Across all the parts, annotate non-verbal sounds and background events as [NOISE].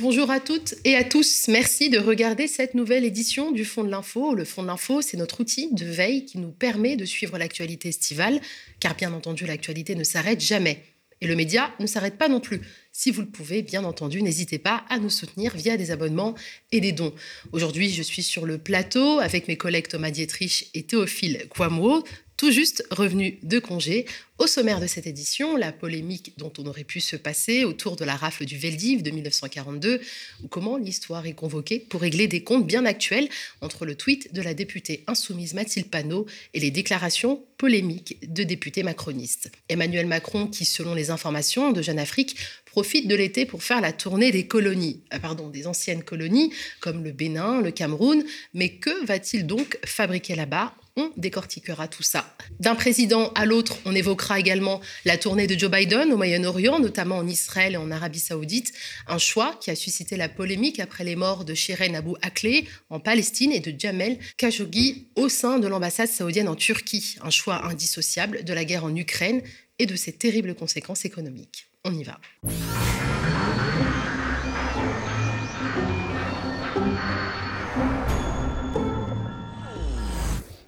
Bonjour à toutes et à tous. Merci de regarder cette nouvelle édition du Fond de l'Info. Le Fond de l'Info, c'est notre outil de veille qui nous permet de suivre l'actualité estivale, car bien entendu, l'actualité ne s'arrête jamais. Et le média ne s'arrête pas non plus. Si vous le pouvez, bien entendu, n'hésitez pas à nous soutenir via des abonnements et des dons. Aujourd'hui, je suis sur le plateau avec mes collègues Thomas Dietrich et Théophile Kouamouo, tout juste revenus de congé. Au sommaire de cette édition, la polémique dont on aurait pu se passer autour de la rafle du Veldiv de 1942, ou comment l'histoire est convoquée pour régler des comptes bien actuels entre le tweet de la députée insoumise Mathilde Panot et les déclarations polémiques de députés macronistes. Emmanuel Macron, qui selon les informations de Jeune Afrique, profite de l'été pour faire la tournée des colonies, ah, pardon, des anciennes colonies comme le Bénin, le Cameroun, mais que va-t-il donc fabriquer là-bas? Décortiquera tout ça. D'un président à l'autre, on évoquera également la tournée de Joe Biden au Moyen-Orient, notamment en Israël et en Arabie saoudite, un choix qui a suscité la polémique après les morts de Shiren Abu Akleh en Palestine et de Jamel Khashoggi au sein de l'ambassade saoudienne en Turquie, un choix indissociable de la guerre en Ukraine et de ses terribles conséquences économiques. On y va.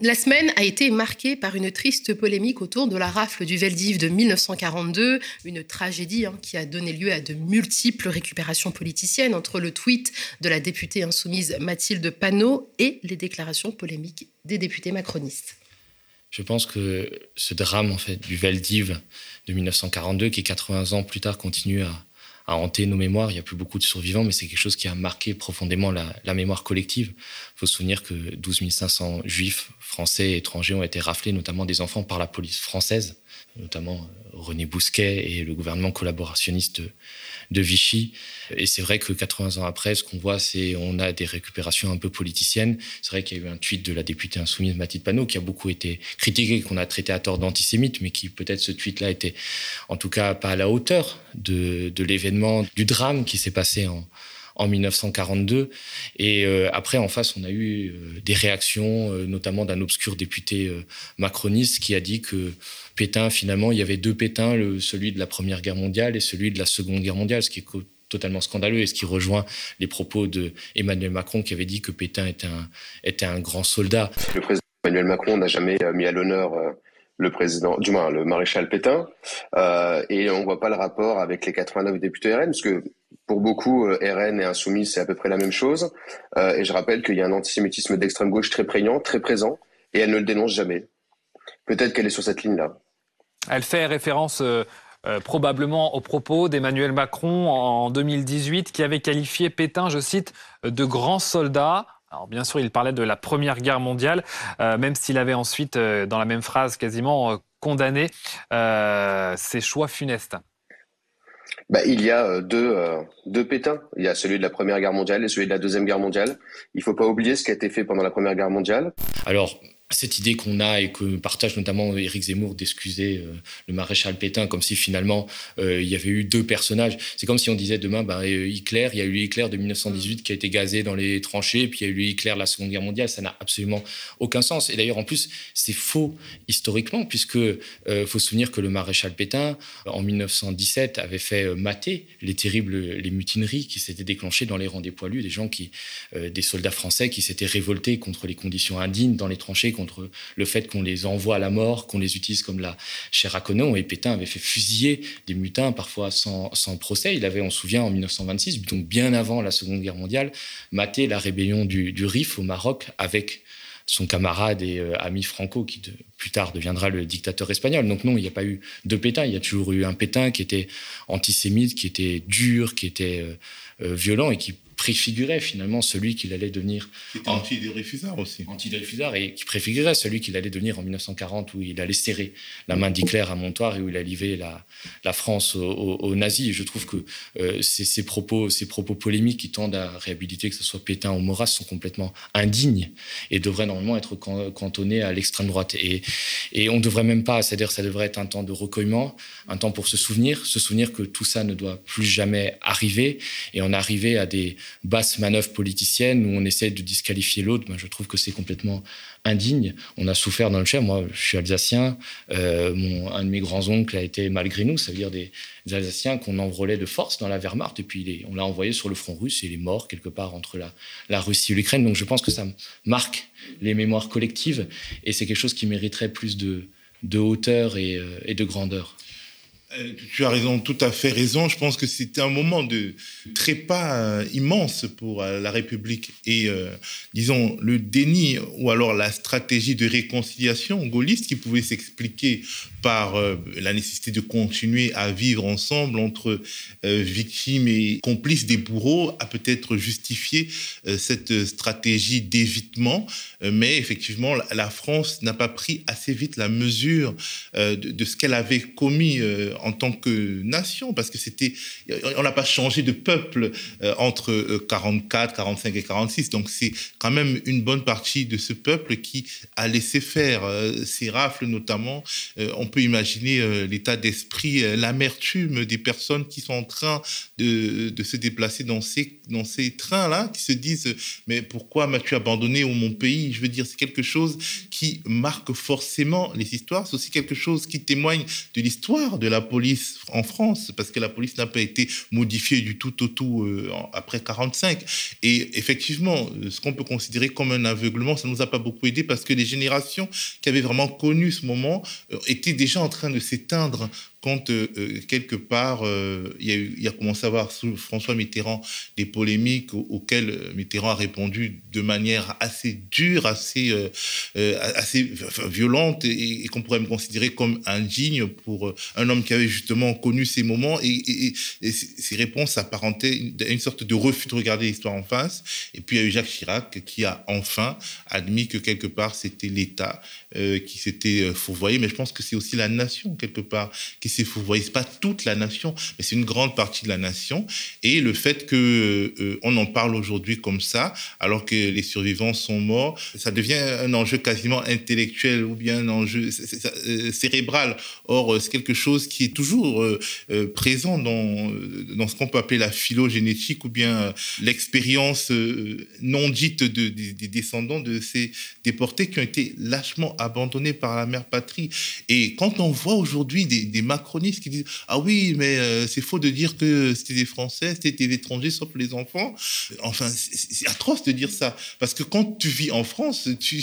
La semaine a été marquée par une triste polémique autour de la rafle du Veldiv de 1942, une tragédie hein, qui a donné lieu à de multiples récupérations politiciennes entre le tweet de la députée insoumise Mathilde Panot et les déclarations polémiques des députés macronistes. Je pense que ce drame en fait du Veldiv de 1942, qui 80 ans plus tard continue à, a hanté nos mémoires. Il n'y a plus beaucoup de survivants, mais c'est quelque chose qui a marqué profondément la, mémoire collective. Il faut se souvenir que 12 500 juifs, français et étrangers ont été raflés, notamment des enfants, par la police française, notamment euh, René Bousquet et le gouvernement collaborationniste de Vichy. Et c'est vrai que 80 ans après, ce qu'on voit, c'est on a des récupérations un peu politiciennes. C'est vrai qu'il y a eu un tweet de la députée insoumise Mathilde Panot qui a beaucoup été critiqué, qu'on a traité à tort d'antisémite, mais qui peut-être ce tweet-là était en tout cas pas à la hauteur de, l'événement, du drame qui s'est passé en, en 1942. Et euh, après, en face, on a eu euh, des réactions, notamment d'un obscur député macroniste qui a dit que Pétain, finalement, il y avait deux Pétains, celui de la Première Guerre mondiale et celui de la Seconde Guerre mondiale, ce qui est totalement scandaleux et ce qui rejoint les propos de Emmanuel Macron qui avait dit que Pétain était un, grand soldat. Le président Emmanuel Macron n'a jamais mis à l'honneur le président, du moins le maréchal Pétain, et on voit pas le rapport avec les 89 députés RN, parce que pour beaucoup, euh, RN et Insoumis, c'est à peu près la même chose. Euh, et je rappelle qu'il y a un antisémitisme d'extrême gauche très prégnant, très présent, et elle ne le dénonce jamais. Peut-être qu'elle est sur cette ligne-là. Elle fait référence euh, probablement aux propos d'Emmanuel Macron en 2018, qui avait qualifié Pétain, je cite, de grand soldat. Alors bien sûr, il parlait de la Première Guerre mondiale, même s'il avait ensuite, dans la même phrase, quasiment condamné ses choix funestes. Bah, il y a euh, deux, euh, deux pétins. Il y a celui de la Première Guerre mondiale et celui de la Deuxième Guerre mondiale. Il ne faut pas oublier ce qui a été fait pendant la Première Guerre mondiale. Alors, cette idée qu'on a et que partage notamment Éric Zemmour d'excuser euh, le maréchal Pétain comme si finalement euh, il y avait eu deux personnages. C'est comme si on disait demain, bah, euh, Hitler, il y a eu Hitler de 1918 qui a été gazé dans les tranchées, puis il y a eu Hitler de la Seconde Guerre mondiale. Ça n'a absolument aucun sens. Et d'ailleurs, en plus, c'est faux historiquement, puisque faut se souvenir que le maréchal Pétain, en 1917, avait fait mater les terribles les mutineries qui s'étaient déclenchées dans les rangs des poilus, des gens qui, des soldats français qui s'étaient révoltés contre les conditions indignes dans les tranchées contre le fait qu'on les envoie à la mort, qu'on les utilise comme la chair à canon. Et Pétain avait fait fusiller des mutins, parfois sans, procès. Il avait, on se souvient, en 1926, donc bien avant la Seconde Guerre mondiale, maté la rébellion du, Rif au Maroc avec son camarade et euh, ami Franco, qui plus tard deviendra le dictateur espagnol. Donc non, il n'y a pas eu de Pétain, il y a toujours eu un Pétain qui était antisémite, qui était dur, qui était euh, euh, violent et qui préfigurait finalement celui qu'il allait devenir. Qui était anti-Dreyfusard aussi. Anti-Dreyfusard et qui préfigurait celui qu'il allait devenir en 1940 où il allait serrer la main d'Hitler à Montoire et où il a livré la, la France aux, nazis. Et je trouve que euh, ces, propos, ces propos polémiques qui tendent à réhabiliter que ce soit Pétain ou Maurras sont complètement indignes et devraient normalement être cantonnés à l'extrême droite. Et, et on ne devrait même pas, c'est-à-dire ça devrait être un temps de recueillement, un temps pour se souvenir, se souvenir que tout ça ne doit plus jamais arriver et en arriver à des basse manœuvre politicienne où on essaie de disqualifier l'autre, ben, je trouve que c'est complètement indigne. On a souffert dans le Cher. Moi, je suis alsacien. Euh, mon, un de mes grands-oncles a été malgré nous, ça veut dire des, Alsaciens qu'on enrôlait de force dans la Wehrmacht. Et puis, on l'a envoyé sur le front russe et il est mort quelque part entre la, Russie et l'Ukraine. Donc, je pense que ça marque les mémoires collectives et c'est quelque chose qui mériterait plus de, hauteur euh, et de grandeur. Euh, tu as raison, tout à fait raison. Je pense que c'était un moment de trépas euh, immense pour euh, la République. Et disons, le déni ou alors la stratégie de réconciliation gaulliste qui pouvait s'expliquer par la nécessité de continuer à vivre ensemble entre victimes et complices des bourreaux a peut-être justifié cette stratégie d'évitement. mais effectivement, la France n'a pas pris assez vite la mesure de, de, ce qu'elle avait commis en tant que nation, parce que c'était, on n'a pas changé de peuple euh, entre 44, euh, 45 et 46. Donc c'est quand même une bonne partie de ce peuple qui a laissé faire euh, ces rafles, notamment. on peut imaginer l'état d'esprit, l'amertume des personnes qui sont en train de, de se déplacer dans ces, dans ces trains-là, qui se disent mais pourquoi m'as-tu abandonné au mon pays? Je veux dire, c'est quelque chose qui marque forcément les histoires. C'est aussi quelque chose qui témoigne de l'histoire de la police en France, parce que la police n'a pas été modifiée du tout au tout euh, après 45. Et effectivement, ce qu'on peut considérer comme un aveuglement, ça ne nous a pas beaucoup aidé parce que les générations qui avaient vraiment connu ce moment euh, étaient déjà en train de s'éteindre quand euh, euh, quelque part euh, il, y a il a commencé à avoir sous François Mitterrand des polémiques auxquelles Mitterrand a répondu de manière assez dure, assez, assez violente et, qu'on pourrait me considérer comme indigne pour un homme qui avait justement connu ces moments et, et, ces réponses s'apparentaient à une sorte de refus de regarder l'histoire en face. Et puis il y a eu Jacques Chirac qui a enfin admis que quelque part c'était l'État qui s'était fourvoyé, mais je pense que c'est aussi la nation quelque part qui c'est vous voyez, pas toute la nation, mais c'est une grande partie de la nation. Et le fait que euh, on en parle aujourd'hui comme ça, alors que les survivants sont morts, ça devient un enjeu quasiment intellectuel ou bien un enjeu euh, cérébral. Or, euh, c'est quelque chose qui est toujours présent dans, dans ce qu'on peut appeler la phylogénétique ou bien l'expérience non dite de, des descendants de ces déportés qui ont été lâchement abandonnés par la mère patrie. Et quand on voit aujourd'hui des, des qui disent Ah oui, mais euh, c'est faux de dire que c'était des Français, c'était des étrangers, sauf les enfants. Enfin, c'est atroce de dire ça. Parce que quand tu vis en France, tu,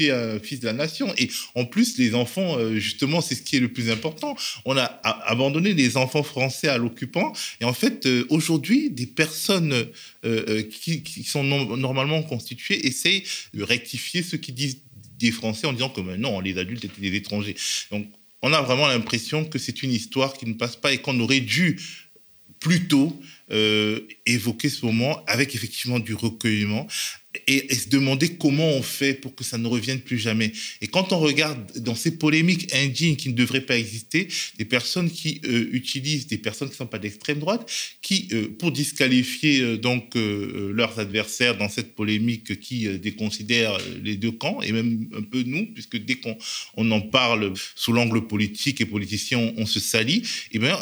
es un fils de la nation. Et en plus, les enfants, euh, justement, c'est ce qui est le plus important. On a abandonné les enfants français à l'occupant. Et en fait, euh, aujourd'hui, des personnes qui, sont normalement constituées essayent de rectifier ce qui disent des Français en disant que non, les adultes étaient des étrangers. Donc, on a vraiment l'impression que c'est une histoire qui ne passe pas et qu'on aurait dû plutôt euh, évoquer ce moment avec effectivement du recueillement, et, se demander comment on fait pour que ça ne revienne plus jamais. Et quand on regarde dans ces polémiques indignes qui ne devraient pas exister, des personnes qui euh, utilisent des personnes qui ne sont pas d'extrême droite, qui, euh, pour disqualifier euh, donc leurs adversaires dans cette polémique qui déconsidère les deux camps, et même un peu nous, puisque dès qu'on on en parle sous l'angle politique et politicien, on, se salit, et eh bien,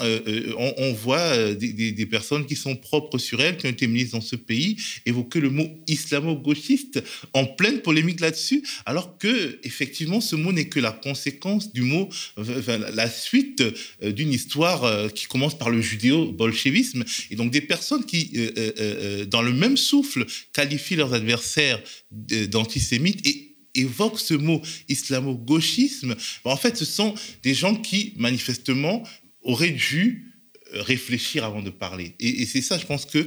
on, voit des, des, des, personnes qui sont propres sur elles, qui ont été ministres dans ce pays, évoquer le mot islamo gauchiste en pleine polémique là-dessus, alors que effectivement ce mot n'est que la conséquence du mot, la suite euh, d'une histoire euh, qui commence par le judéo-bolchevisme, et donc des personnes qui, euh, dans le même souffle, qualifient leurs adversaires d'antisémites et évoquent ce mot islamo-gauchisme, en fait, ce sont des gens qui, manifestement, auraient dû réfléchir avant de parler. Et c'est ça, je pense que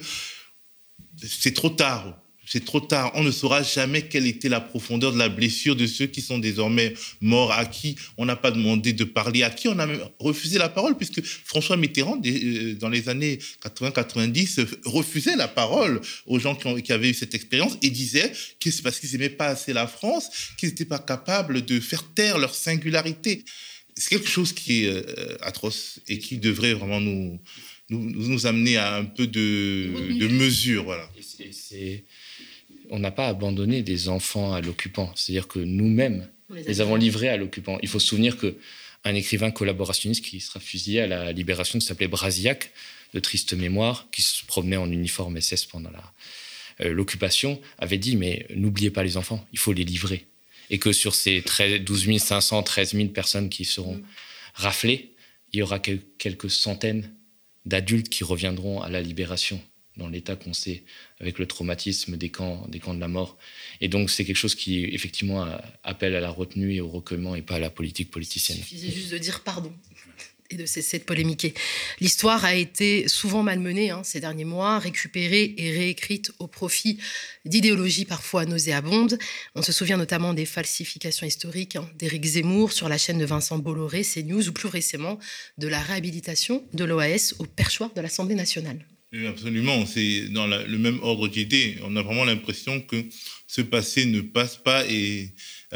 c'est trop tard c'est trop tard. On ne saura jamais quelle était la profondeur de la blessure de ceux qui sont désormais morts, à qui on n'a pas demandé de parler, à qui on a refusé la parole, puisque François Mitterrand, euh, dans les années 80-90, refusait la parole aux gens qui, avaient eu cette expérience et disait que c'est parce qu'ils n'aimaient pas assez la France, qu'ils n'étaient pas capables de faire taire leur singularité. C'est quelque chose qui est euh, atroce et qui devrait vraiment nous, nous, amener à un peu de, de mesure. Voilà. On n'a pas abandonné des enfants à l'occupant. C'est-à-dire que nous-mêmes les, avons livrés à l'occupant. Il faut se souvenir que un écrivain collaborationniste qui sera fusillé à la libération, qui s'appelait Brasillac, de triste mémoire, qui se promenaient en uniforme SS pendant l'occupation, avait dit mais n'oubliez pas les enfants, il faut les livrer. Et que sur ces 12 500, 13 000 personnes qui seront raflées, il y aura quelques centaines d'adultes qui reviendront à la libération dans l'état qu'on sait avec le traumatisme des camps, des camps de la mort. Et donc c'est quelque chose qui effectivement appelle à la retenue et au recueillement et pas à la politique politicienne. Il suffisait juste de dire pardon et de cesser de polémiquer. L'histoire a été souvent malmenée hein, ces derniers mois, récupérée et réécrite au profit d'idéologies parfois nauséabondes. On se souvient notamment des falsifications historiques hein, d'Éric Zemmour sur la chaîne de Vincent Bolloré, CNews, ou plus récemment de la réhabilitation de l'OAS au perchoir de l'Assemblée nationale. Absolument, c'est dans le même ordre d'idée. On a vraiment l'impression que ce passé ne passe pas et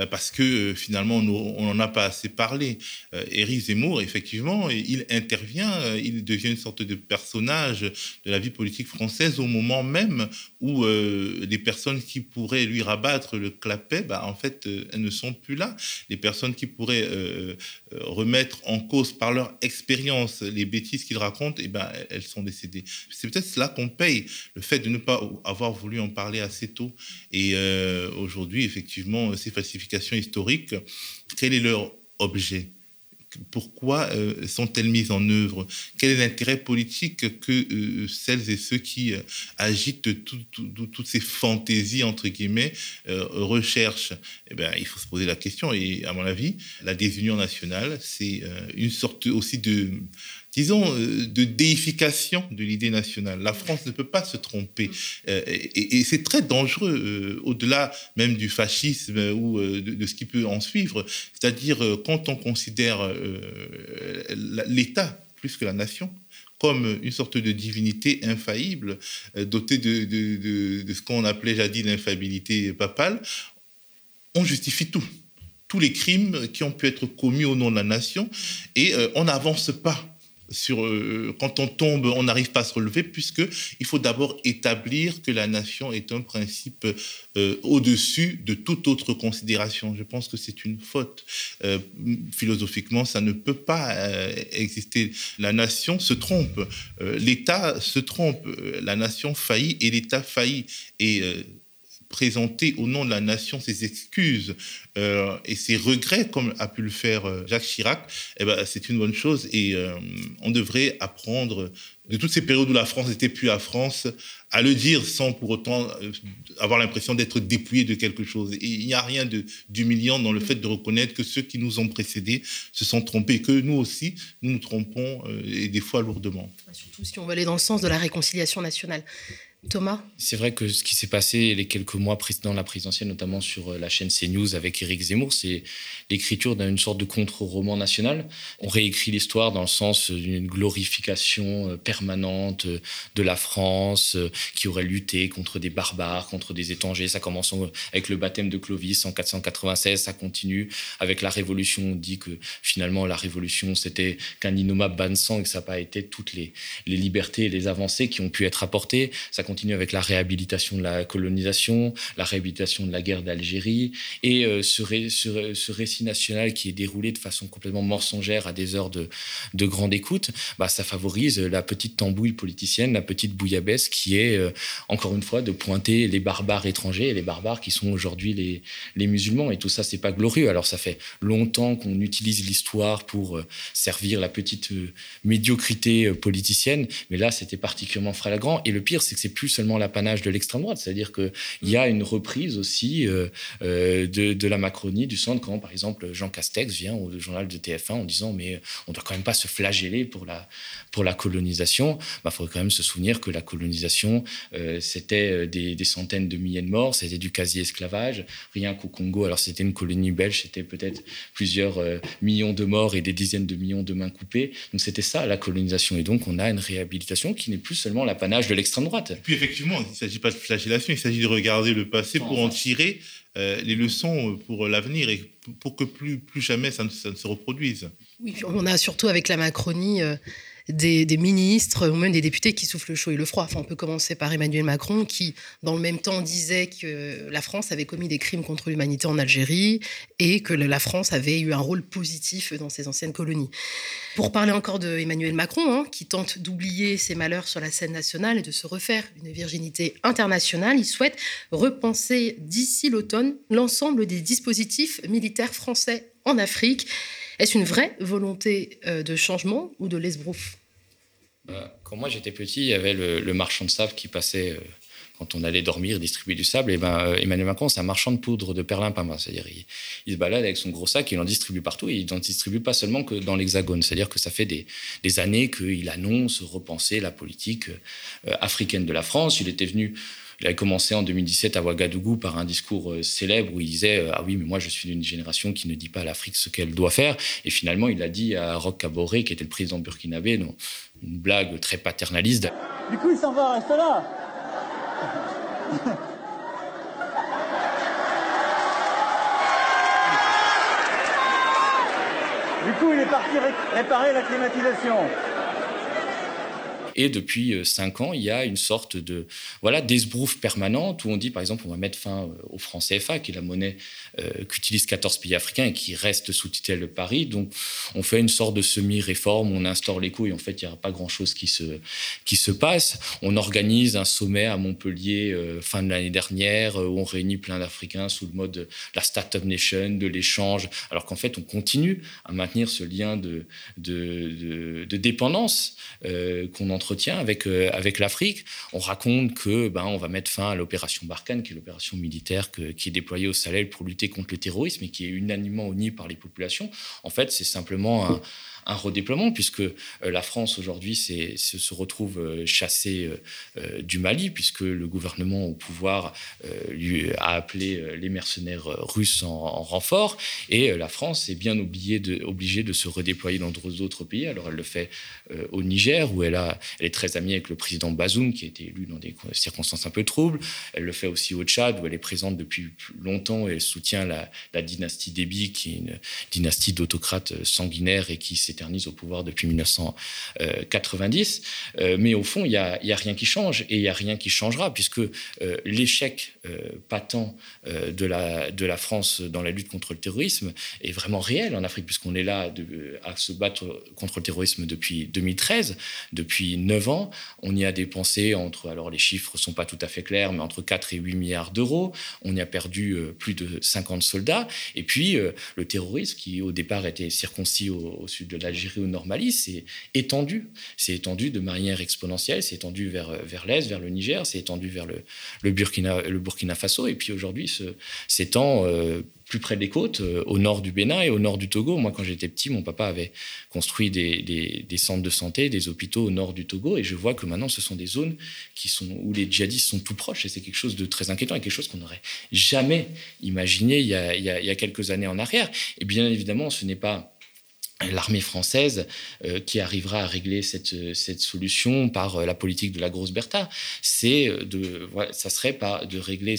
parce que euh, finalement on n'en a pas assez parlé. Euh, Éric Zemmour, effectivement, il intervient, il devient une sorte de personnage de la vie politique française au moment même où les personnes qui pourraient lui rabattre le clapet, bah, en fait, elles ne sont plus là. Les personnes qui pourraient remettre en cause par leur expérience les bêtises qu'il raconte, eh ben, elles sont décédées. C'est peut-être cela qu'on paye, le fait de ne pas avoir voulu en parler assez tôt. Et aujourd'hui, effectivement, c'est facile historiques, quel est leur objet? Pourquoi euh, sont-elles mises en œuvre? Quel est l'intérêt politique que euh, celles et ceux qui euh, agitent toutes ces fantaisies, entre guillemets, recherchent? Eh bien, Il faut se poser la question. Et à mon avis, la désunion nationale, c'est une sorte aussi de disons, euh, de déification de l'idée nationale. La France ne peut pas se tromper. Euh, et, c'est très dangereux, euh, au-delà même du fascisme ou de, ce qui peut en suivre. C'est-à-dire, quand on considère l'État plus que la nation, comme une sorte de divinité infaillible, dotée de, de ce qu'on appelait jadis l'infaillibilité papale, on justifie tout tous les crimes qui ont pu être commis au nom de la nation et on n'avance pas sur, euh, quand on tombe, on n'arrive pas à se relever, puisque il faut d'abord établir que la nation est un principe euh, au-dessus de toute autre considération. Je pense que c'est une faute. Euh, philosophiquement, ça ne peut pas exister. La nation se trompe, l'État se trompe, la nation faillit et l'État faillit. Et présenter au nom de la nation ses excuses euh, et ses regrets, comme a pu le faire euh, Jacques Chirac, eh ben, c'est une bonne chose et euh, on devrait apprendre de toutes ces périodes où la France n'était plus la France à le dire sans pour autant avoir l'impression d'être dépouillé de quelque chose. Et il n'y a rien d'humiliant dans le fait de reconnaître que ceux qui nous ont précédés se sont trompés, que nous aussi, nous nous trompons et des fois lourdement. Surtout si on veut aller dans le sens de la réconciliation nationale. Thomas C'est vrai que ce qui s'est passé les quelques mois précédant la présidentielle, notamment sur euh, la chaîne CNews avec Éric Zemmour, c'est l'écriture d'une sorte de contre-roman national. On réécrit l'histoire dans le sens d'une glorification euh, permanente euh, de la France qui aurait lutté contre des barbares, contre des étrangers. Ça commence avec le baptême de Clovis en 496, ça continue avec la Révolution. On dit que finalement la Révolution c'était qu'un innommable bain de sang et que ça n'a pas été toutes les, libertés et les avancées qui ont pu être apportées. Continue avec la réhabilitation de la colonisation, la réhabilitation de la guerre d'Algérie, et euh, ce, récit national qui est déroulé de façon complètement mensongère à des heures de, de grande écoute, bah, ça favorise la petite tambouille politicienne, la petite bouillabaisse qui est, euh, encore une fois, de pointer les barbares étrangers et les barbares qui sont aujourd'hui les, les musulmans. Et tout ça, c'est pas glorieux. Alors ça fait longtemps qu'on utilise l'histoire pour euh, servir la petite médiocrité politicienne, mais là, c'était particulièrement flagrant. Et le pire, c'est que c'est plus seulement l'apanage de l'extrême droite, c'est-à-dire qu'il y a une reprise aussi euh, euh, de, la Macronie, du centre, quand par exemple Jean Castex vient au journal de TF1 en disant mais on doit quand même pas se flageller pour la, pour la colonisation. Il bah, faudrait quand même se souvenir que la colonisation, euh, c'était des, des, centaines de milliers de morts, c'était du quasi-esclavage. Rien qu'au Congo, alors c'était une colonie belge, c'était peut-être plusieurs millions de morts et des dizaines de millions de mains coupées. Donc c'était ça la colonisation. Et donc on a une réhabilitation qui n'est plus seulement l'apanage de l'extrême droite effectivement, il ne s'agit pas de flagellation, il s'agit de regarder le passé pour en tirer euh, les leçons pour l'avenir et pour que plus, plus jamais ça ne, se reproduise. Oui, on a surtout avec la Macronie. Euh, des, ministres ou même des députés qui soufflent le chaud et le froid. Enfin, on peut commencer par Emmanuel Macron qui, dans le même temps, disait que la France avait commis des crimes contre l'humanité en Algérie et que la France avait eu un rôle positif dans ses anciennes colonies. Pour parler encore de Emmanuel Macron, hein, qui tente d'oublier ses malheurs sur la scène nationale et de se refaire une virginité internationale, il souhaite repenser d'ici l'automne l'ensemble des dispositifs militaires français en Afrique. Est-ce une vraie volonté euh, de changement ou de l'esbrouf? Quand moi j'étais petit, il y avait le, marchand de sable qui passait euh, quand on allait dormir, distribuer du sable. Et ben, euh, Emmanuel Macron, c'est un marchand de poudre de perlimpinpin. C'est-à-dire, il, se balade avec son gros sac, il en distribue partout et il n'en distribue pas seulement que dans l'Hexagone. C'est-à-dire que ça fait des, années qu'il annonce repenser la politique africaine de la France. Il était venu il avait commencé en 2017 à Ouagadougou par un discours euh, célèbre où il disait euh, Ah oui, mais moi je suis d'une génération qui ne dit pas à l'Afrique ce qu'elle doit faire. Et finalement, il a dit à Roch Kaboré, qui était le président burkinabé, une blague très paternaliste. Du coup, il s'en va, reste là Du coup, il est parti réparer la climatisation. Et depuis euh, cinq ans, il y a une sorte de voilà d'esbrouf permanente où on dit, par exemple, on va mettre fin euh, au franc CFA, qui est la monnaie euh, qu'utilisent 14 pays africains et qui reste sous tutelle de Paris. Donc, on fait une sorte de semi-réforme, on instaure l'écho et en fait, il n'y aura pas grand-chose qui se, qui se passe. On organise un sommet à Montpellier fin de l'année dernière où on réunit plein d'Africains sous le mode de la Startup Nation, de l'échange, alors qu'en fait, on continue à maintenir ce lien de, de, de, dépendance qu'on entre avec, euh, avec l'Afrique. On raconte que ben, on va mettre fin à l'opération Barkhane, qui est l'opération militaire qui est déployée au Sahel pour lutter contre le terrorisme et qui est unanimement unie par les populations. En fait, c'est simplement un un redéploiement, puisque euh, la France aujourd'hui se, retrouve euh, chassée euh, du Mali, puisque le gouvernement au pouvoir lui a appelé les mercenaires russes en, renfort, et la France est bien obligée de, se redéployer dans d'autres pays. Alors elle le fait au Niger, où elle est très amie avec le président Bazoum, qui a été élu dans des circonstances un peu troubles. Elle le fait aussi au Tchad, où elle est présente depuis longtemps et elle soutient la, la dynastie Déby, qui est une dynastie d'autocrates sanguinaires et qui s'est au pouvoir depuis 1990. Euh, mais au fond, il n'y a, rien qui change et il n'y a rien qui changera puisque euh, l'échec euh, patent de, la, France dans la lutte contre le terrorisme est vraiment réel en Afrique puisqu'on est là à se battre contre le terrorisme depuis 2013, depuis 9 ans. On y a dépensé entre, alors les chiffres sont pas tout à fait clairs, mais entre 4 et 8 milliards d'euros. On y a perdu plus de 50 soldats. Et puis le terrorisme qui au départ était circoncis au, au sud de la l'Algérie ou Nord Mali, c'est étendu. C'est étendu de manière exponentielle, c'est étendu vers, vers l'Est, vers le Niger, c'est étendu vers le, le, Burkina, le Burkina Faso, et puis aujourd'hui s'étend euh, plus près des côtes, euh, au nord du Bénin et au nord du Togo. Moi, quand j'étais petit, mon papa avait construit des, des, centres de santé, des hôpitaux au nord du Togo, et je vois que maintenant, ce sont des zones qui sont, où les djihadistes sont tout proches, et c'est quelque chose de très inquiétant, et quelque chose qu'on n'aurait jamais imaginé il y, a, il y a quelques années en arrière. Et bien évidemment, ce n'est pas l'armée française euh, qui arrivera à régler cette, cette solution par euh, la politique de la grosse Bertha. C'est de, ça serait pas de régler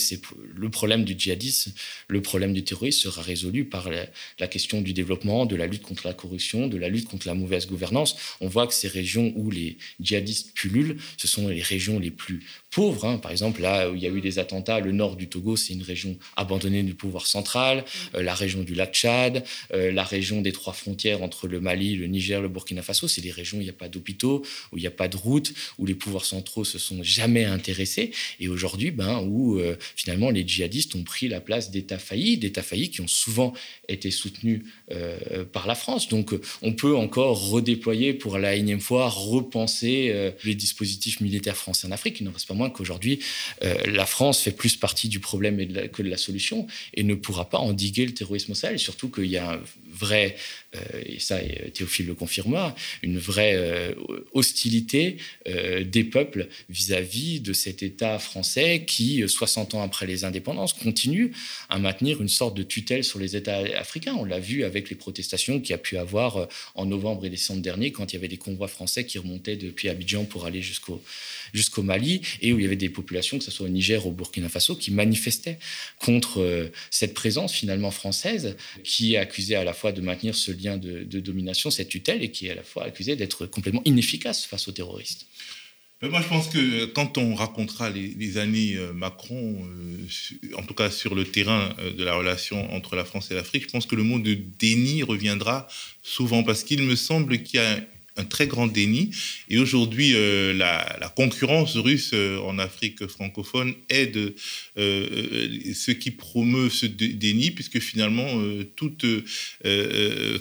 le problème du djihadisme, le problème du terrorisme sera résolu par la, question du développement, de la lutte contre la corruption, de la lutte contre la mauvaise gouvernance. On voit que ces régions où les djihadistes pullulent, ce sont les régions les plus pauvres. Hein. Par exemple, là où il y a eu des attentats, le nord du Togo, c'est une région abandonnée du pouvoir central, euh, la région du lac Tchad, la région des trois frontières entre le Mali, le Niger, le Burkina Faso, c'est des régions où il n'y a pas d'hôpitaux, où il n'y a pas de routes, où les pouvoirs centraux se sont jamais intéressés, et aujourd'hui, ben, où euh, finalement les djihadistes ont pris la place d'États faillis, d'États faillis qui ont souvent été soutenus euh, par la France. Donc, euh, on peut encore redéployer pour la énième fois, repenser les dispositifs militaires français en Afrique. Il n'en reste pas moins qu'aujourd'hui, la France fait plus partie du problème que de la solution et ne pourra pas endiguer le terrorisme au Sahel, surtout qu'il y a un vrai, et ça Théophile le confirma, une vraie euh, hostilité euh, des peuples vis-à-vis de cet État français qui, 60 ans après les indépendances, continue à maintenir une sorte de tutelle sur les États africains. On l'a vu avec les protestations qu'il y a pu avoir euh, en novembre et décembre dernier quand il y avait des convois français qui remontaient depuis Abidjan pour aller jusqu'au Mali et où il y avait des populations, que ce soit au Niger ou au Burkina Faso, qui manifestaient contre cette présence finalement française qui est accusée à la fois de maintenir ce de, domination, cette tutelle, et qui est à la fois accusé d'être complètement inefficace face aux terroristes. Moi, je pense que quand on racontera les, années euh, Macron, euh, en tout cas sur le terrain euh, de la relation entre la France et l'Afrique, je pense que le mot de déni reviendra souvent parce qu'il me semble qu'il y a un très grand déni. Et aujourd'hui, euh, la, concurrence russe euh, en Afrique francophone aide euh, ceux qui promeuvent ce déni, puisque finalement, toute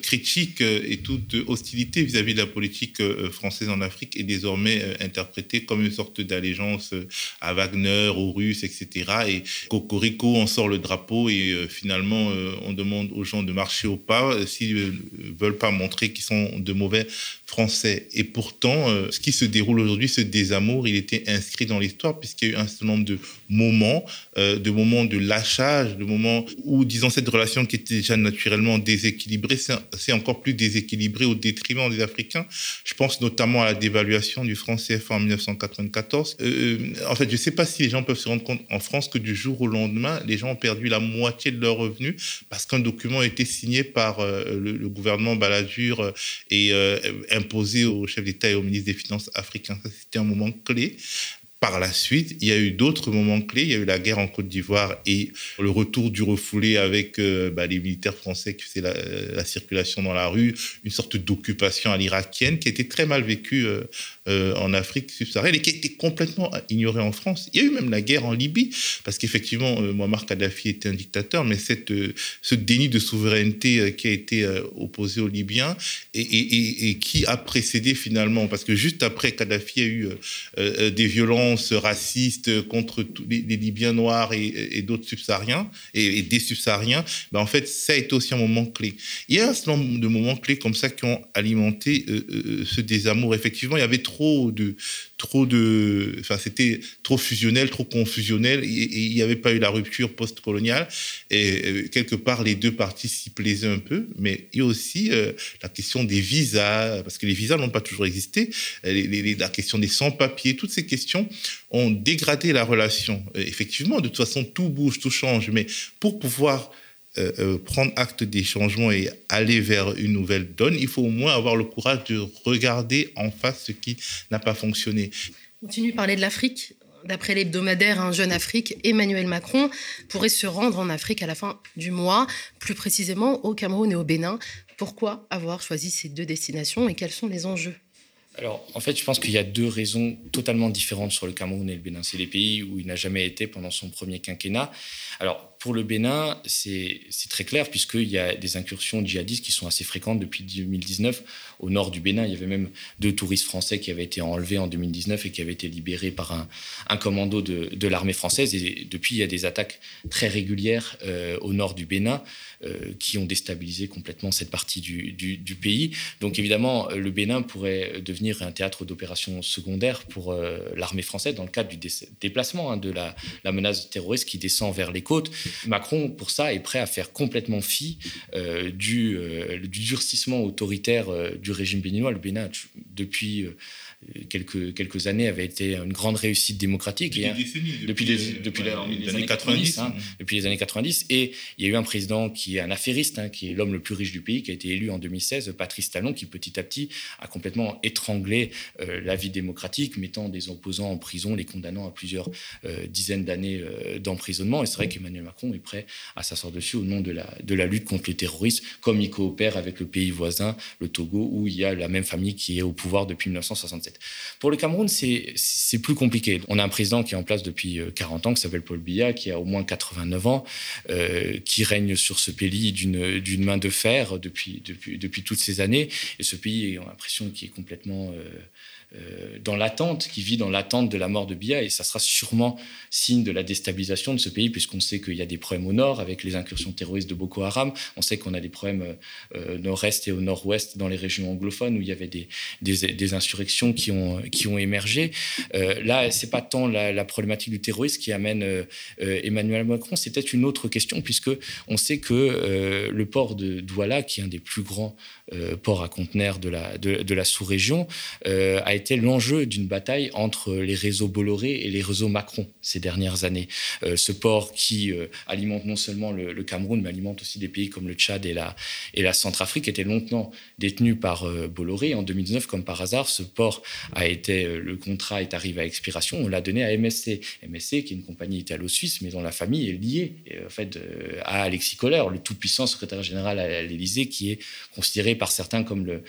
critique et toute hostilité vis-à-vis de la politique française en Afrique est désormais interprétée comme une sorte d'allégeance à Wagner, aux Russes, etc. Et Cocorico en sort le drapeau et finalement, on demande aux gens de marcher au pas s'ils ne veulent pas montrer qu'ils sont de mauvais Français. Et pourtant, euh, ce qui se déroule aujourd'hui, ce désamour, il était inscrit dans l'histoire puisqu'il y a eu un certain nombre de moments, euh, de moments de lâchage, de moments où, disons, cette relation qui était déjà naturellement déséquilibrée, c'est encore plus déséquilibré au détriment des Africains. Je pense notamment à la dévaluation du franc CFA en 1994. Euh, en fait, je ne sais pas si les gens peuvent se rendre compte en France que du jour au lendemain, les gens ont perdu la moitié de leurs revenus parce qu'un document a été signé par le, le, gouvernement Balladur et imposé au chef d'État et au ministre des Finances africains. C'était un moment clé. Par la suite, il y a eu d'autres moments clés. Il y a eu la guerre en Côte d'Ivoire et le retour du refoulé avec euh, bah, les militaires français qui faisaient la, circulation dans la rue, une sorte d'occupation à l'irakienne qui a été très mal vécue euh, euh, en Afrique subsaharienne et qui a été complètement ignorée en France. Il y a eu même la guerre en Libye parce qu'effectivement, Muammar Kadhafi était un dictateur, mais cette, ce déni de souveraineté qui a été opposé aux Libyens et, et, qui a précédé finalement, parce que juste après Kadhafi a eu des violences raciste contre les, Libyens noirs et, d'autres subsahariens et, des subsahariens, ben en fait, ça a été aussi un moment clé. Il y a un certain nombre de moments clés comme ça qui ont alimenté euh, euh, ce désamour. Effectivement, il y avait trop de, trop de, enfin, c'était trop fusionnel, trop confusionnel, il n'y avait pas eu la rupture post-coloniale. Et euh, quelque part, les deux parties s'y plaisaient un peu, mais il y a aussi la question des visas, parce que les visas n'ont pas toujours existé, la question des sans-papiers, toutes ces questions ont dégradé la relation. Euh, effectivement, de toute façon, tout bouge, tout change, mais pour pouvoir euh, euh, prendre acte des changements et aller vers une nouvelle donne, il faut au moins avoir le courage de regarder en face ce qui n'a pas fonctionné. On continue de parler de l'Afrique. D'après l'hebdomadaire Un jeune Afrique, Emmanuel Macron pourrait se rendre en Afrique à la fin du mois, plus précisément au Cameroun et au Bénin. Pourquoi avoir choisi ces deux destinations et quels sont les enjeux? Alors, en fait, je pense qu'il y a deux raisons totalement différentes sur le Cameroun et le Bénin. C'est les pays où il n'a jamais été pendant son premier quinquennat. Alors, pour le Bénin, c'est très clair, puisqu'il y a des incursions djihadistes qui sont assez fréquentes depuis 2019. Au nord du Bénin, il y avait même deux touristes français qui avaient été enlevés en 2019 et qui avaient été libérés par un, commando de, l'armée française. Et depuis, il y a des attaques très régulières euh, au nord du Bénin euh, qui ont déstabilisé complètement cette partie du, pays. Donc évidemment, le Bénin pourrait devenir un théâtre d'opérations secondaires pour euh, l'armée française dans le cadre du déplacement hein, de la, menace terroriste qui descend vers les côtes. Macron, pour ça, est prêt à faire complètement fi euh, du, euh, du, durcissement autoritaire du régime béninois. Le Bénin, depuis quelques, quelques années avait été une grande réussite démocratique. Depuis, et, décennies, depuis, les, depuis les, années 90. Hein, depuis les années 90. Et il y a eu un président qui est un affairiste, hein, qui est l'homme le plus riche du pays, qui a été élu en 2016, Patrice Talon, qui petit à petit a complètement étranglé euh, la vie démocratique, mettant des opposants en prison, les condamnant à plusieurs euh, dizaines d'années euh, d'emprisonnement. Et c'est vrai qu'Emmanuel Macron est prêt à s'asseoir dessus au nom de la, de la lutte contre le terrorisme, comme il coopère avec le pays voisin, le Togo, où il y a la même famille qui est au pouvoir depuis 1967. Pour le Cameroun, c'est plus compliqué. On a un président qui est en place depuis 40 euh, ans, qui s'appelle Paul Biya, qui a au moins 89 ans, euh, qui règne sur ce pays d'une main de fer depuis, toutes ces années. Et ce pays, on a l'impression qu'il est complètement... Euh, dans l'attente, qui vit dans l'attente de la mort de Biya. Et ça sera sûrement signe de la déstabilisation de ce pays, puisqu'on sait qu'il y a des problèmes au nord avec les incursions terroristes de Boko Haram. On sait qu'on a des problèmes euh, euh, nord-est et au nord-ouest dans les régions anglophones où il y avait des, insurrections qui ont, émergé. là, c'est pas tant la, problématique du terrorisme qui amène Emmanuel Macron, c'est peut-être une autre question, puisque on sait que le port de Douala, qui est un des plus grands ports à conteneurs de la, de la sous-région, a été l'enjeu d'une bataille entre les réseaux Bolloré et les réseaux Macron ces dernières années. ce port qui alimente non seulement le, Cameroun, mais alimente aussi des pays comme le Tchad et la, et la Centrafrique, était longtemps détenu par Bolloré. En 2019, comme par hasard, ce port a été, le contrat est arrivé à expiration. On l'a donné à MSC. MSC, qui est une compagnie italo-suisse, mais dont la famille est liée en fait, à Alexis Kohler, le tout-puissant secrétaire général à l'Élysée, qui est considéré par certains comme le,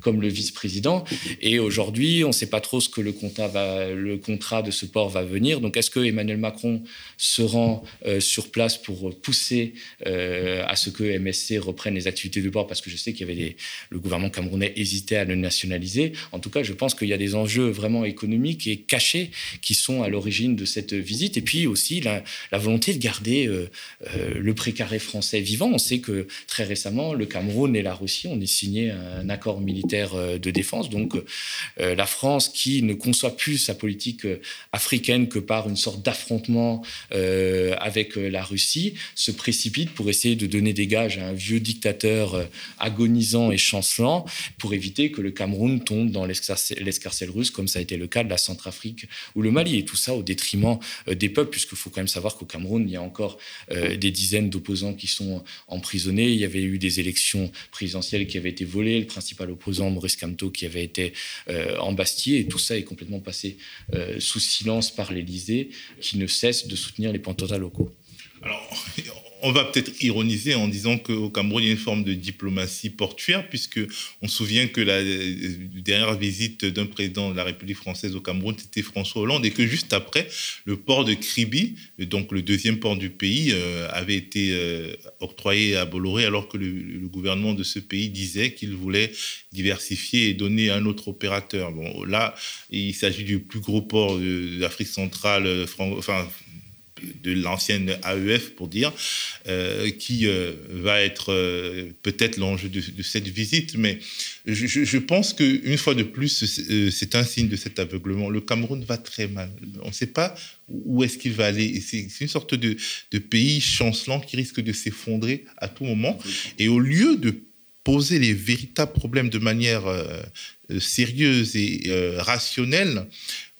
comme le vice-président. Et aujourd'hui, on ne sait pas trop ce que le contrat, de ce port va venir. Donc, est-ce que Emmanuel Macron se rend euh, sur place pour pousser euh, à ce que MSC reprenne les activités de port? Parce que je sais qu'il y avait le gouvernement camerounais hésitait à le nationaliser. En tout cas, je pense qu'il y a des enjeux vraiment économiques et cachés qui sont à l'origine de cette visite. Et puis aussi la, volonté de garder euh, le précaré français vivant. On sait que très récemment, le Cameroun et la Russie ont signé un accord militaire de défense. Donc euh, la France, qui ne conçoit plus sa politique euh, africaine que par une sorte d'affrontement avec la Russie, se précipite pour essayer de donner des gages à un vieux dictateur agonisant et chancelant pour éviter que le Cameroun tombe dans l'escarcelle russe, comme ça a été le cas de la Centrafrique ou le Mali. Et tout ça au détriment des peuples, puisqu'il faut quand même savoir qu'au Cameroun, il y a encore des dizaines d'opposants qui sont emprisonnés. Il y avait eu des élections présidentielles qui avaient été volées, le principal opposant Maurice Kamto qui avait été euh, embastillé, et tout ça est complètement passé euh, sous silence par l'Élysée, qui ne cesse de soutenir les pentotas locaux. On va peut-être ironiser en disant qu'au Cameroun, il y a une forme de diplomatie portuaire, puisque on se souvient que la dernière visite d'un président de la République française au Cameroun, c'était François Hollande, et que juste après, le port de Kribi, donc le deuxième port du pays, euh, avait été euh, octroyé à Bolloré, alors que le, gouvernement de ce pays disait qu'il voulait diversifier et donner un autre opérateur. Bon, là, il s'agit du plus gros port d'Afrique centrale, euh, enfin de l'ancienne AEF pour dire, euh, qui euh, va être euh, peut-être l'enjeu de, cette visite. Mais je, pense qu'une fois de plus, c'est un signe de cet aveuglement. Le Cameroun va très mal. On ne sait pas où est-ce qu'il va aller. C'est une sorte de, pays chancelant qui risque de s'effondrer à tout moment. Et au lieu de poser les véritables problèmes de manière sérieuse et rationnelle,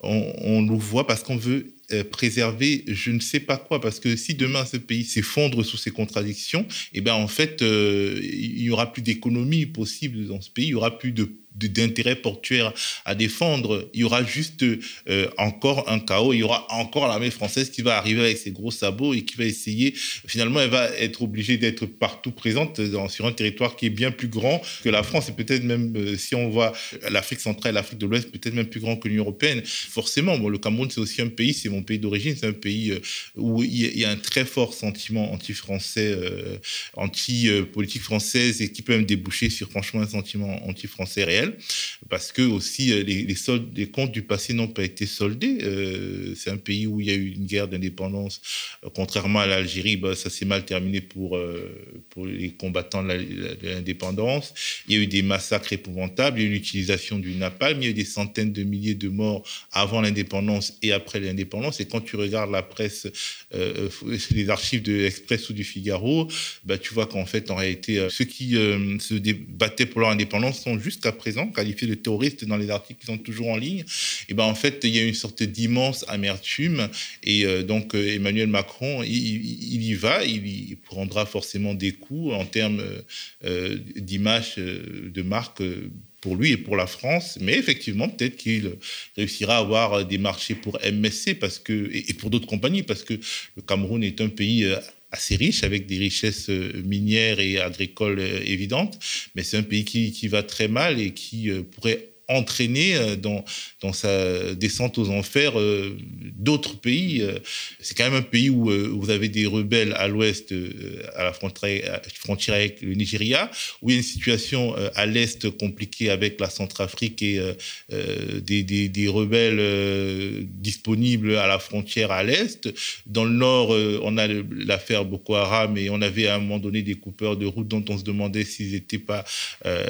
on, on le voit parce qu'on veut préserver je ne sais pas quoi. Parce que si demain ce pays s'effondre sous ces contradictions et eh ben en fait euh, il y aura plus d'économie possible dans ce pays. Il y aura plus de d'intérêt portuaire à défendre. Il y aura juste euh, encore un chaos. Il y aura encore l'armée française qui va arriver avec ses gros sabots et qui va essayer. Finalement, elle va être obligée d'être partout présente sur un territoire qui est bien plus grand que la France et peut-être même euh, si on voit l'Afrique centrale, l'Afrique de l'Ouest, peut-être même plus grand que l'Union européenne. Forcément, bon, le Cameroun c'est aussi un pays, c'est mon pays d'origine, c'est un pays euh, où il y a un très fort sentiment anti-français, anti-politique française et qui peut même déboucher sur franchement un sentiment anti-français réel parce que aussi euh, les, comptes du passé n'ont pas été soldés. Euh, c'est un pays où il y a eu une guerre d'indépendance. Euh, contrairement à l'Algérie, bah, ça s'est mal terminé pour, les combattants de l'indépendance. Il y a eu des massacres épouvantables, il y a eu l'utilisation du napalm, il y a eu des centaines de milliers de morts avant l'indépendance et après l'indépendance. Et quand tu regardes la presse, [LAUGHS] les archives de l'Express ou du Figaro, bah, tu vois qu'en fait, en réalité, ceux qui se débattaient pour leur indépendance sont jusqu'à présent qualifiés de terroristes dans les articles qui sont toujours en ligne, et ben en fait, il y a une sorte d'immense amertume. Et euh, donc, euh, Emmanuel Macron, il, y va, il, prendra forcément des coups en termes euh, d'image de marque pour lui et pour la France, mais effectivement, peut-être qu'il réussira à avoir des marchés pour MSC parce que, et pour d'autres compagnies, parce que le Cameroun est un pays assez riche, avec des richesses euh, minières et agricoles euh, évidentes, mais c'est un pays qui, qui, va très mal et qui euh, pourrait entraîner euh, dans, dans sa descente aux enfers euh, d'autres pays. Euh, c'est quand même un pays où, vous avez des rebelles à l'ouest, à la frontière, avec le Nigeria, où il y a une situation à l'est compliquée avec la Centrafrique et des, des, des, rebelles disponibles à la frontière à l'est. Dans le nord, on a l'affaire Boko Haram et on avait à un moment donné des coupeurs de route dont on se demandait s'ils n'étaient pas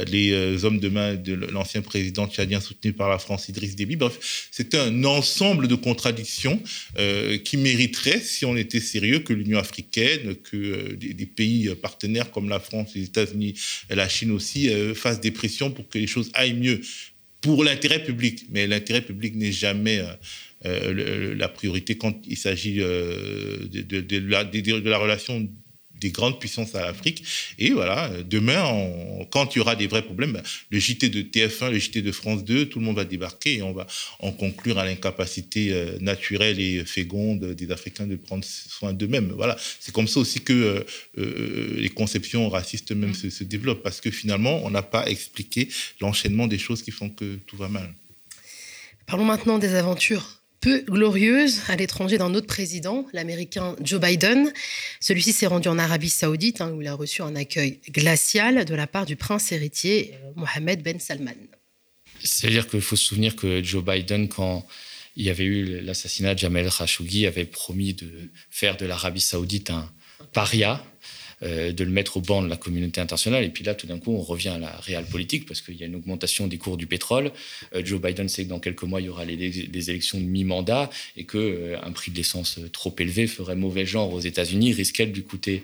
les hommes de main de l'ancien président tchadien soutenu par la France, Idriss Déby. Bref, c'est un ensemble de contradictions euh, qui mériterait, si on était sérieux, que l'Union africaine, que euh, des, pays partenaires comme la France, les États-Unis la Chine aussi euh, fassent des pressions pour que les choses aillent mieux pour l'intérêt public. Mais l'intérêt public n'est jamais la priorité quand il s'agit de la relation des grandes puissances à l'Afrique. Et voilà, demain, quand il y aura des vrais problèmes, ben, le JT de TF1, le JT de France 2, tout le monde va débarquer et on va en conclure à l'incapacité euh, naturelle et féconde des Africains de prendre soin d'eux-mêmes. Voilà, c'est comme ça aussi que euh, euh, les conceptions racistes même se développent parce que finalement, on n'a pas expliqué l'enchaînement des choses qui font que tout va mal. Parlons maintenant des aventures peu glorieuse à l'étranger d'un autre président, l'américain Joe Biden. Celui-ci s'est rendu en Arabie saoudite hein, où il a reçu un accueil glacial de la part du prince héritier euh, Mohamed Ben Salman. C'est-à-dire qu'il faut se souvenir que Joe Biden, quand il y avait eu l'assassinat de Jamal Khashoggi, avait promis de faire de l'Arabie saoudite un paria euh, de le mettre au banc de la communauté internationale. Et puis là, tout d'un coup, on revient à la réelle politique parce qu'il y a une augmentation des cours du pétrole. Euh, Joe Biden sait que dans quelques mois, il y aura les, élections de mi-mandat et qu'un euh, un prix de l'essence trop élevé ferait mauvais genre aux États-Unis, risquait de lui coûter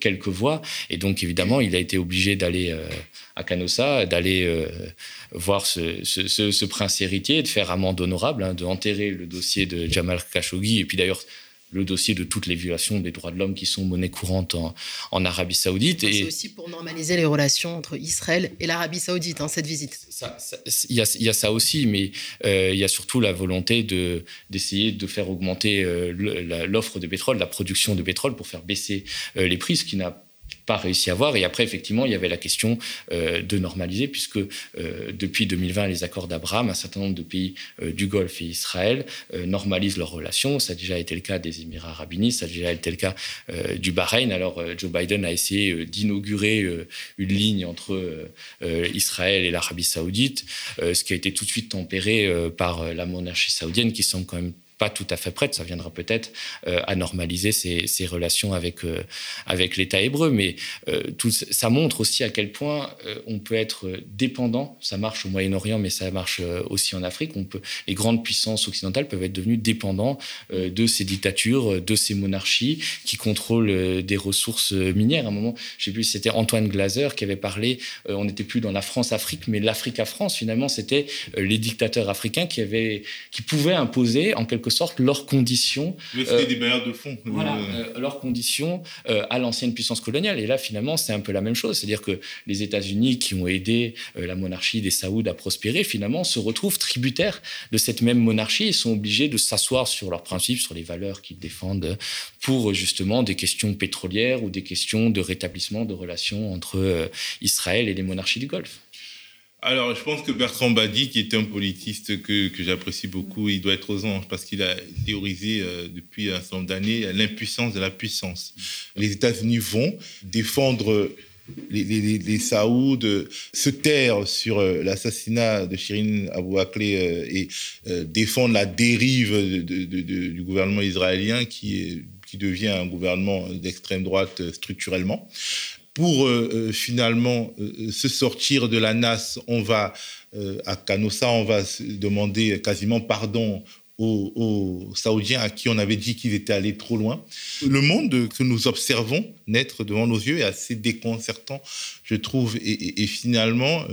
quelques voix. Et donc, évidemment, il a été obligé d'aller à Canossa, d'aller voir ce, prince héritier, de faire amende honorable, hein, de enterrer le dossier de Jamal Khashoggi. Et puis d'ailleurs, le dossier de toutes les violations des droits de l'homme qui sont monnaie courante en, Arabie Saoudite. C'est aussi pour normaliser les relations entre Israël et l'Arabie Saoudite, hein, cette visite. Il y, a ça aussi, mais euh, il y a surtout la volonté d'essayer de, faire augmenter euh, l'offre de pétrole, la production de pétrole pour faire baisser euh, les prix, ce qui n'a pas réussi à voir. Et après, effectivement, il y avait la question euh, de normaliser, puisque euh, depuis 2020, les accords d'Abraham, un certain nombre de pays euh, du Golfe et Israël normalisent leurs relations. Ça a déjà été le cas des Émirats arabes unis, ça a déjà été le cas du Bahreïn. Alors, Joe Biden a essayé d'inaugurer une ligne entre Israël et l'Arabie saoudite, ce qui a été tout de suite tempéré par la monarchie saoudienne, qui semble quand même pas tout à fait prête. Ça viendra peut-être euh, à normaliser ses, relations avec, euh, avec l'État hébreu. Mais euh, tout, ça montre aussi à quel point on peut être dépendant. Ça marche au Moyen-Orient, mais ça marche aussi en Afrique. On peut, les grandes puissances occidentales peuvent être devenues dépendantes de ces dictatures, de ces monarchies qui contrôlent des ressources minières. À un moment, je sais plus c'était Antoine Glaser qui avait parlé, on n'était plus dans la France-Afrique, mais l'Afrique à France. Finalement, c'était les dictateurs africains qui, avaient, qui pouvaient imposer en quelque sorte leurs conditions. Euh, des bailleurs de fonds. Voilà, euh, euh, leurs conditions à l'ancienne puissance coloniale. Et là, finalement, c'est un peu la même chose. C'est-à-dire que les États-Unis, qui ont aidé la monarchie des Saouds à prospérer, finalement, se retrouvent tributaires de cette même monarchie et sont obligés de s'asseoir sur leurs principes, sur les valeurs qu'ils défendent pour justement des questions pétrolières ou des questions de rétablissement de relations entre Israël et les monarchies du Golfe. Alors, je pense que Bertrand Badi, qui est un politiste que, j'apprécie beaucoup, il doit être aux anges parce qu'il a théorisé euh, depuis un certain nombre d'années l'impuissance de la puissance. Les États-Unis vont défendre les, les, Saouds, se taire sur euh, l'assassinat de Shirin Abu Akleh euh, et défendre la dérive du gouvernement israélien qui devient un gouvernement d'extrême droite structurellement pour euh, euh, finalement euh, se sortir de la NAS, on va à Canossa, on va demander quasiment pardon aux, Saoudiens à qui on avait dit qu'ils étaient allés trop loin. Le monde que nous observons naître devant nos yeux est assez déconcertant, je trouve. Et, finalement,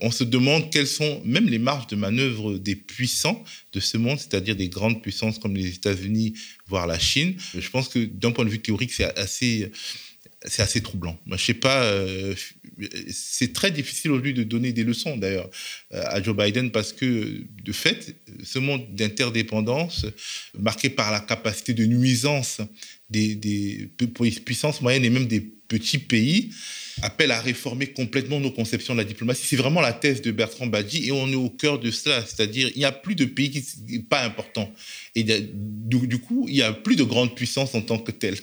on se demande quelles sont même les marges de manœuvre des puissants de ce monde, c'est-à-dire des grandes puissances comme les États-Unis, voire la Chine. Je pense que d'un point de vue théorique, c'est assez c'est assez troublant. Moi, je sais pas, euh, c'est très difficile aujourd'hui de donner des leçons d'ailleurs euh, à Joe Biden parce que de fait, ce monde d'interdépendance marqué par la capacité de nuisance des, des puissances moyennes et même des petits pays appelle à réformer complètement nos conceptions de la diplomatie. C'est vraiment la thèse de Bertrand Badji et on est au cœur de cela. C'est-à-dire, il n'y a plus de pays qui n'est pas important. Et du, coup, il n'y a plus de grande puissance en tant que telle.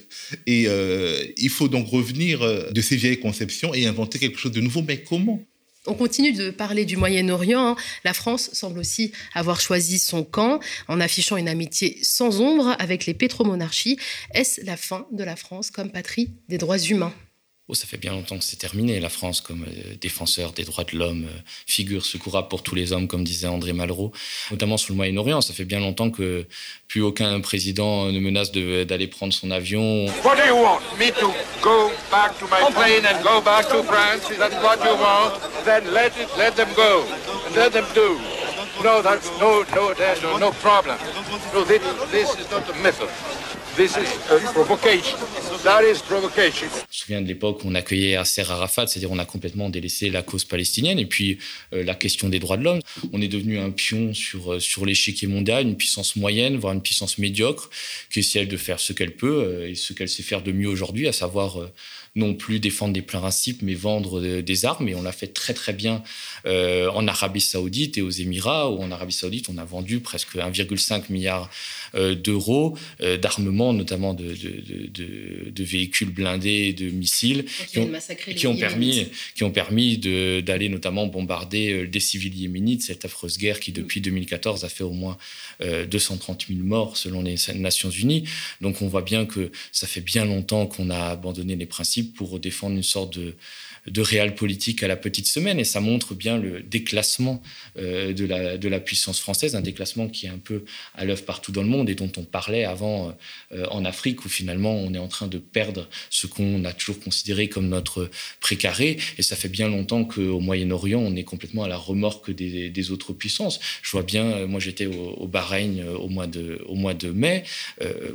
Et euh, il faut donc revenir euh, de ces vieilles conceptions et inventer quelque chose de nouveau. Mais comment? On continue de parler du Moyen-Orient. La France semble aussi avoir choisi son camp en affichant une amitié sans ombre avec les pétromonarchies. Est-ce la fin de la France comme patrie des droits humains? Oh, ça fait bien longtemps que c'est terminé. La France, comme euh, défenseur des droits de l'homme, euh, figure secourable pour tous les hommes, comme disait André Malraux, notamment sur le Moyen-Orient. Ça fait bien longtemps que plus aucun président ne menace d'aller prendre son avion. What do you want? Me to go back to my plane and go back to France? Is that what you want? Then let, it, let them go. Let them do. No, that's no, no, no, no problem. No, this, this is not a method. This is provocation. That is provocation. Je me souviens de l'époque où on accueillait Nasser Arafat, c'est-à-dire on a complètement délaissé la cause palestinienne et puis euh, la question des droits de l'homme. On est devenu un pion sur, euh, sur l'échiquier mondial, une puissance moyenne, voire une puissance médiocre, qui essaie de faire ce qu'elle peut euh, et ce qu'elle sait faire de mieux aujourd'hui, à savoir non plus défendre des principes, mais vendre des armes. Et on l'a fait très très bien en Arabie Saoudite et aux Émirats, où en Arabie Saoudite, on a vendu presque 1,5 milliard d'euros euh, d'armement, notamment de, de, de, véhicules blindés et de missiles, qui ont, qui ont permis, qui ont permis d'aller notamment bombarder euh, des civils yéménites, cette affreuse guerre qui, depuis 2014, a fait au moins euh, 230 000 morts selon les Nations Unies. Donc on voit bien que ça fait bien longtemps qu'on a abandonné les principes pour défendre une sorte de, de réel politique à la petite semaine. Et ça montre bien le déclassement euh, de, la, de la puissance française, un déclassement qui est un peu à l'œuvre partout dans le monde et dont on parlait avant euh, en Afrique, où finalement on est en train de perdre ce qu'on a toujours considéré comme notre précaré. Et ça fait bien longtemps qu'au Moyen-Orient, on est complètement à la remorque des, des autres puissances. Je vois bien, euh, moi j'étais au, Bahreïn au mois de, au mois de mai,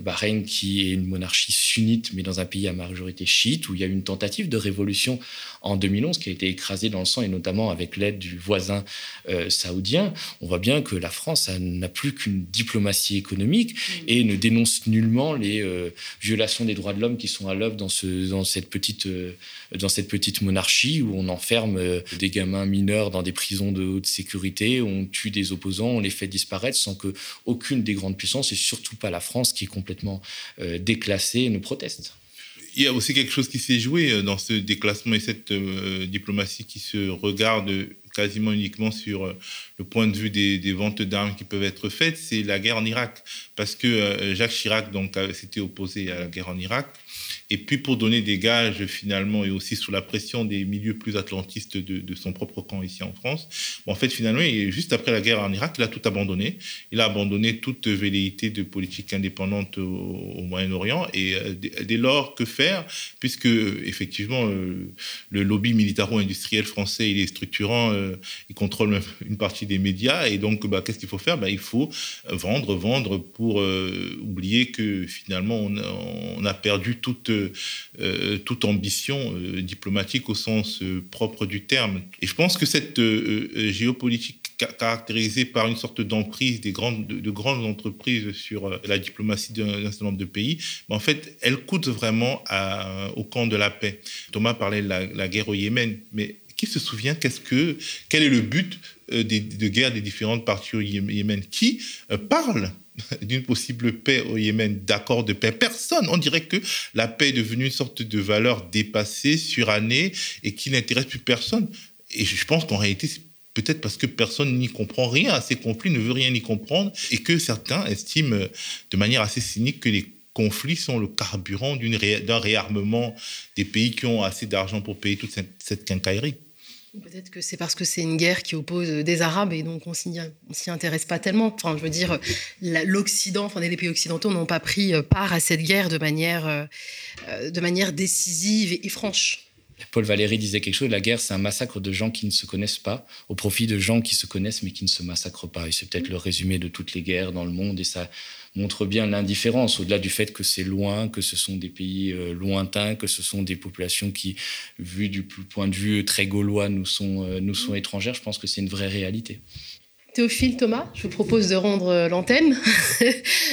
Bahreïn qui est une monarchie sunnite, mais dans un pays à majorité chiite, où il y a une tentative de révolution en 2011 qui a été écrasée dans le sang, et notamment avec l'aide du voisin euh, saoudien. On voit bien que la France n'a plus qu'une diplomatie économique et ne dénonce nullement les euh, violations des droits de l'homme qui sont à l'œuvre dans, ce, dans, cette petite, euh, dans cette petite monarchie où on enferme des gamins mineurs dans des prisons de haute sécurité, on tue des opposants, on les fait disparaître sans que aucune des grandes puissances, et surtout pas la France qui est complètement déclassée, ne proteste. Il y a aussi quelque chose qui s'est joué euh, dans ce déclassement et cette euh, diplomatie qui se regarde quasiment uniquement sur euh, le point de vue des, ventes d'armes qui peuvent être faites, c'est la guerre en Irak. Parce que euh, Jacques Chirac donc, s'était opposé à la guerre en Irak. Et puis pour donner des gages finalement et aussi sous la pression des milieux plus atlantistes de, son propre camp ici en France, bon, en fait finalement, juste après la guerre en Irak, il a tout abandonné. Il a abandonné toute velléité de politique indépendante au, Moyen-Orient. Et euh, dès, lors, que faire? Puisque effectivement, euh, le lobby militaro-industriel français, il est structurant, euh, il contrôle une partie des médias. Et donc, bah, qu'est-ce qu'il faut faire? Bah, Il faut vendre, vendre pour oublier que finalement, on a, perdu toute, toute ambition euh, diplomatique au sens euh, propre du terme. Et je pense que cette euh, euh, géopolitique ca- caractérisée par une sorte d'emprise des grandes, de, de grandes entreprises sur euh, la diplomatie d'un certain nombre de pays, bah, en fait, elle coûte vraiment au camp de la paix. Thomas parlait de la, guerre au Yémen, mais qui se souvient qu'est-ce que, quel est le but euh, de guerre des différentes parties au Yé- Yémen? Qui euh, parle [LAUGHS] d'une possible paix au Yémen, d'accord de paix Personne. On dirait que la paix est devenue une sorte de valeur dépassée, surannée, et qui n'intéresse plus personne. Et je pense qu'en réalité, c'est peut-être parce que personne n'y comprend rien à ces conflits, ne veut rien y comprendre, et que certains estiment de manière assez cynique que les conflits sont le carburant d'un réarmement des pays qui ont assez d'argent pour payer toute cette quincaillerie. Peut-être que c'est parce que c'est une guerre qui oppose des Arabes et donc on s'y on s'y intéresse pas tellement. Enfin, je veux dire, la- l'Occident, enfin les pays occidentaux n'ont pas pris euh, part à cette guerre de manière, euh, euh, de manière décisive et franche. Paul Valéry disait quelque chose, la guerre, c'est un massacre de gens qui ne se connaissent pas, au profit de gens qui se connaissent mais qui ne se massacrent pas. Et c'est peut-être le résumé de toutes les guerres dans le monde, et ça montre bien l'indifférence, au-delà du fait que c'est loin, que ce sont des pays euh, lointains, que ce sont des populations qui, vu du point de vue très gaulois, euh, nous sont étrangères. Je pense que c'est une vraie réalité. Théophile Thomas, je vous propose de rendre euh, l'antenne. [LAUGHS]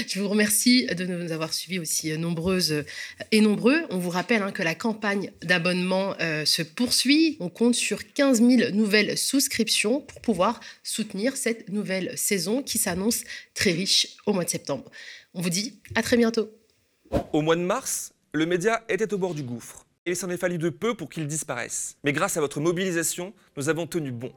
je vous remercie de nous avoir suivis aussi euh, nombreuses euh, et nombreux. On vous rappelle hein, que la campagne d'abonnement se poursuit. On compte sur 15 000 nouvelles souscriptions pour pouvoir soutenir cette nouvelle saison qui s'annonce très riche au mois de septembre. On vous dit à très bientôt. Au mois de mars, le média était au bord du gouffre. Et il s'en est fallu de peu pour qu'il disparaisse. Mais grâce à votre mobilisation, nous avons tenu bon.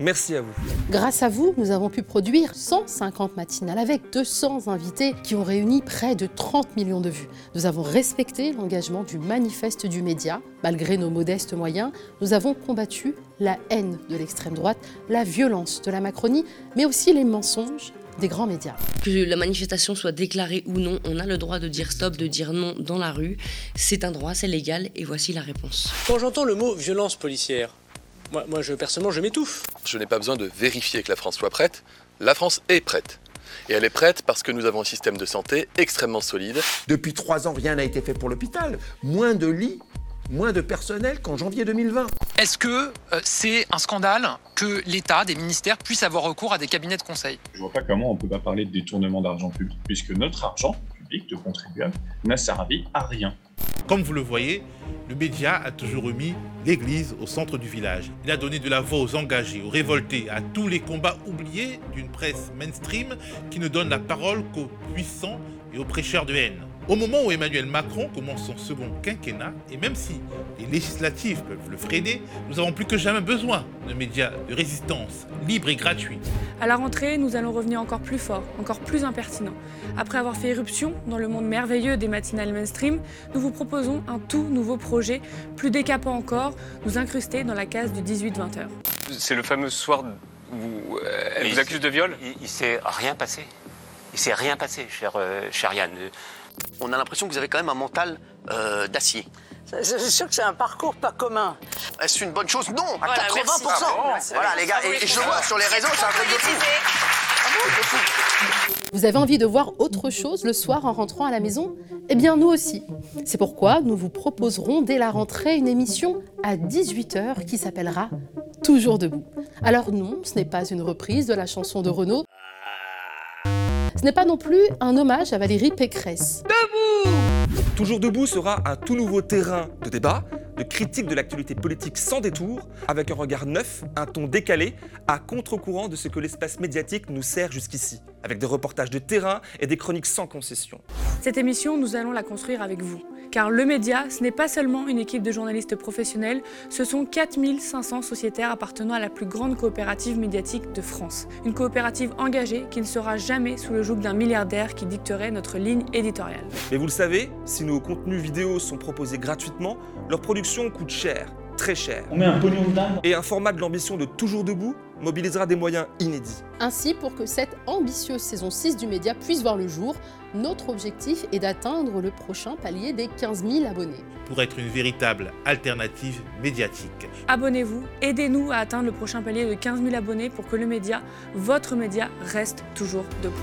Merci à vous. Grâce à vous, nous avons pu produire 150 matinales avec 200 invités qui ont réuni près de 30 millions de vues. Nous avons respecté l'engagement du manifeste du média. Malgré nos modestes moyens, nous avons combattu la haine de l'extrême droite, la violence de la Macronie, mais aussi les mensonges des grands médias. Que la manifestation soit déclarée ou non, on a le droit de dire stop, de dire non dans la rue. C'est un droit, c'est légal, et voici la réponse. Quand j'entends le mot violence policière, Moi, moi je, personnellement, je m'étouffe. Je n'ai pas besoin de vérifier que la France soit prête. La France est prête. Et elle est prête parce que nous avons un système de santé extrêmement solide. Depuis trois ans, rien n'a été fait pour l'hôpital. Moins de lits, moins de personnel qu'en janvier 2020. Est-ce que euh, c'est un scandale que l'État, des ministères, puissent avoir recours à des cabinets de conseil? Je vois pas comment on peut pas parler de détournement d'argent public, puisque notre argent public de contribuables n'a servi à rien. Comme vous le voyez, le média a toujours remis l'Église au centre du village. Il a donné de la voix aux engagés, aux révoltés, à tous les combats oubliés d'une presse mainstream qui ne donne la parole qu'aux puissants et aux prêcheurs de haine. Au moment où Emmanuel Macron commence son second quinquennat, et même si les législatives peuvent le freiner, nous avons plus que jamais besoin de médias de résistance, libres et gratuits. À la rentrée, nous allons revenir encore plus fort, encore plus impertinent. Après avoir fait éruption dans le monde merveilleux des matinales mainstream, nous vous proposons un tout nouveau projet, plus décapant encore, nous incruster dans la case du 18-20 heures. C'est le fameux soir où euh, elle vous accuse de viol? Il, il s'est rien passé. Il s'est rien passé, cher, euh, cher Yann. On a l'impression que vous avez quand même un mental euh, d'acier. C'est sûr que c'est un parcours pas commun. Est-ce une bonne chose? Non, à Voilà, 80%. merci. Bravo. Voilà les gars, et, et je le vois sur les réseaux, c'est un truc de fou. Vous avez envie de voir autre chose le soir en rentrant à la maison? Eh bien, nous aussi. C'est pourquoi nous vous proposerons dès la rentrée une émission à 18h qui s'appellera Toujours debout. Alors non, ce n'est pas une reprise de la chanson de Renaud. Ce n'est pas non plus un hommage à Valérie Pécresse. Toujours debout sera un tout nouveau terrain de débat, de critique de l'actualité politique sans détour, avec un regard neuf, un ton décalé, à contre-courant de ce que l'espace médiatique nous sert jusqu'ici, avec des reportages de terrain et des chroniques sans concession. Cette émission, nous allons la construire avec vous. Car le média, ce n'est pas seulement une équipe de journalistes professionnels, ce sont 4500 sociétaires appartenant à la plus grande coopérative médiatique de France. Une coopérative engagée qui ne sera jamais sous le joug d'un milliardaire qui dicterait notre ligne éditoriale. Mais vous le savez, si nos contenus vidéo sont proposés gratuitement, leur production coûte cher, très cher. On met un pognon de dingue. Et un format de l'ambition de Toujours debout mobilisera des moyens inédits. Ainsi, pour que cette ambitieuse saison 6 du média puisse voir le jour, notre objectif est d'atteindre le prochain palier des 15 000 abonnés. Pour être une véritable alternative médiatique. Abonnez-vous, aidez-nous à atteindre le prochain palier de 15 000 abonnés pour que le média, votre média, reste toujours debout.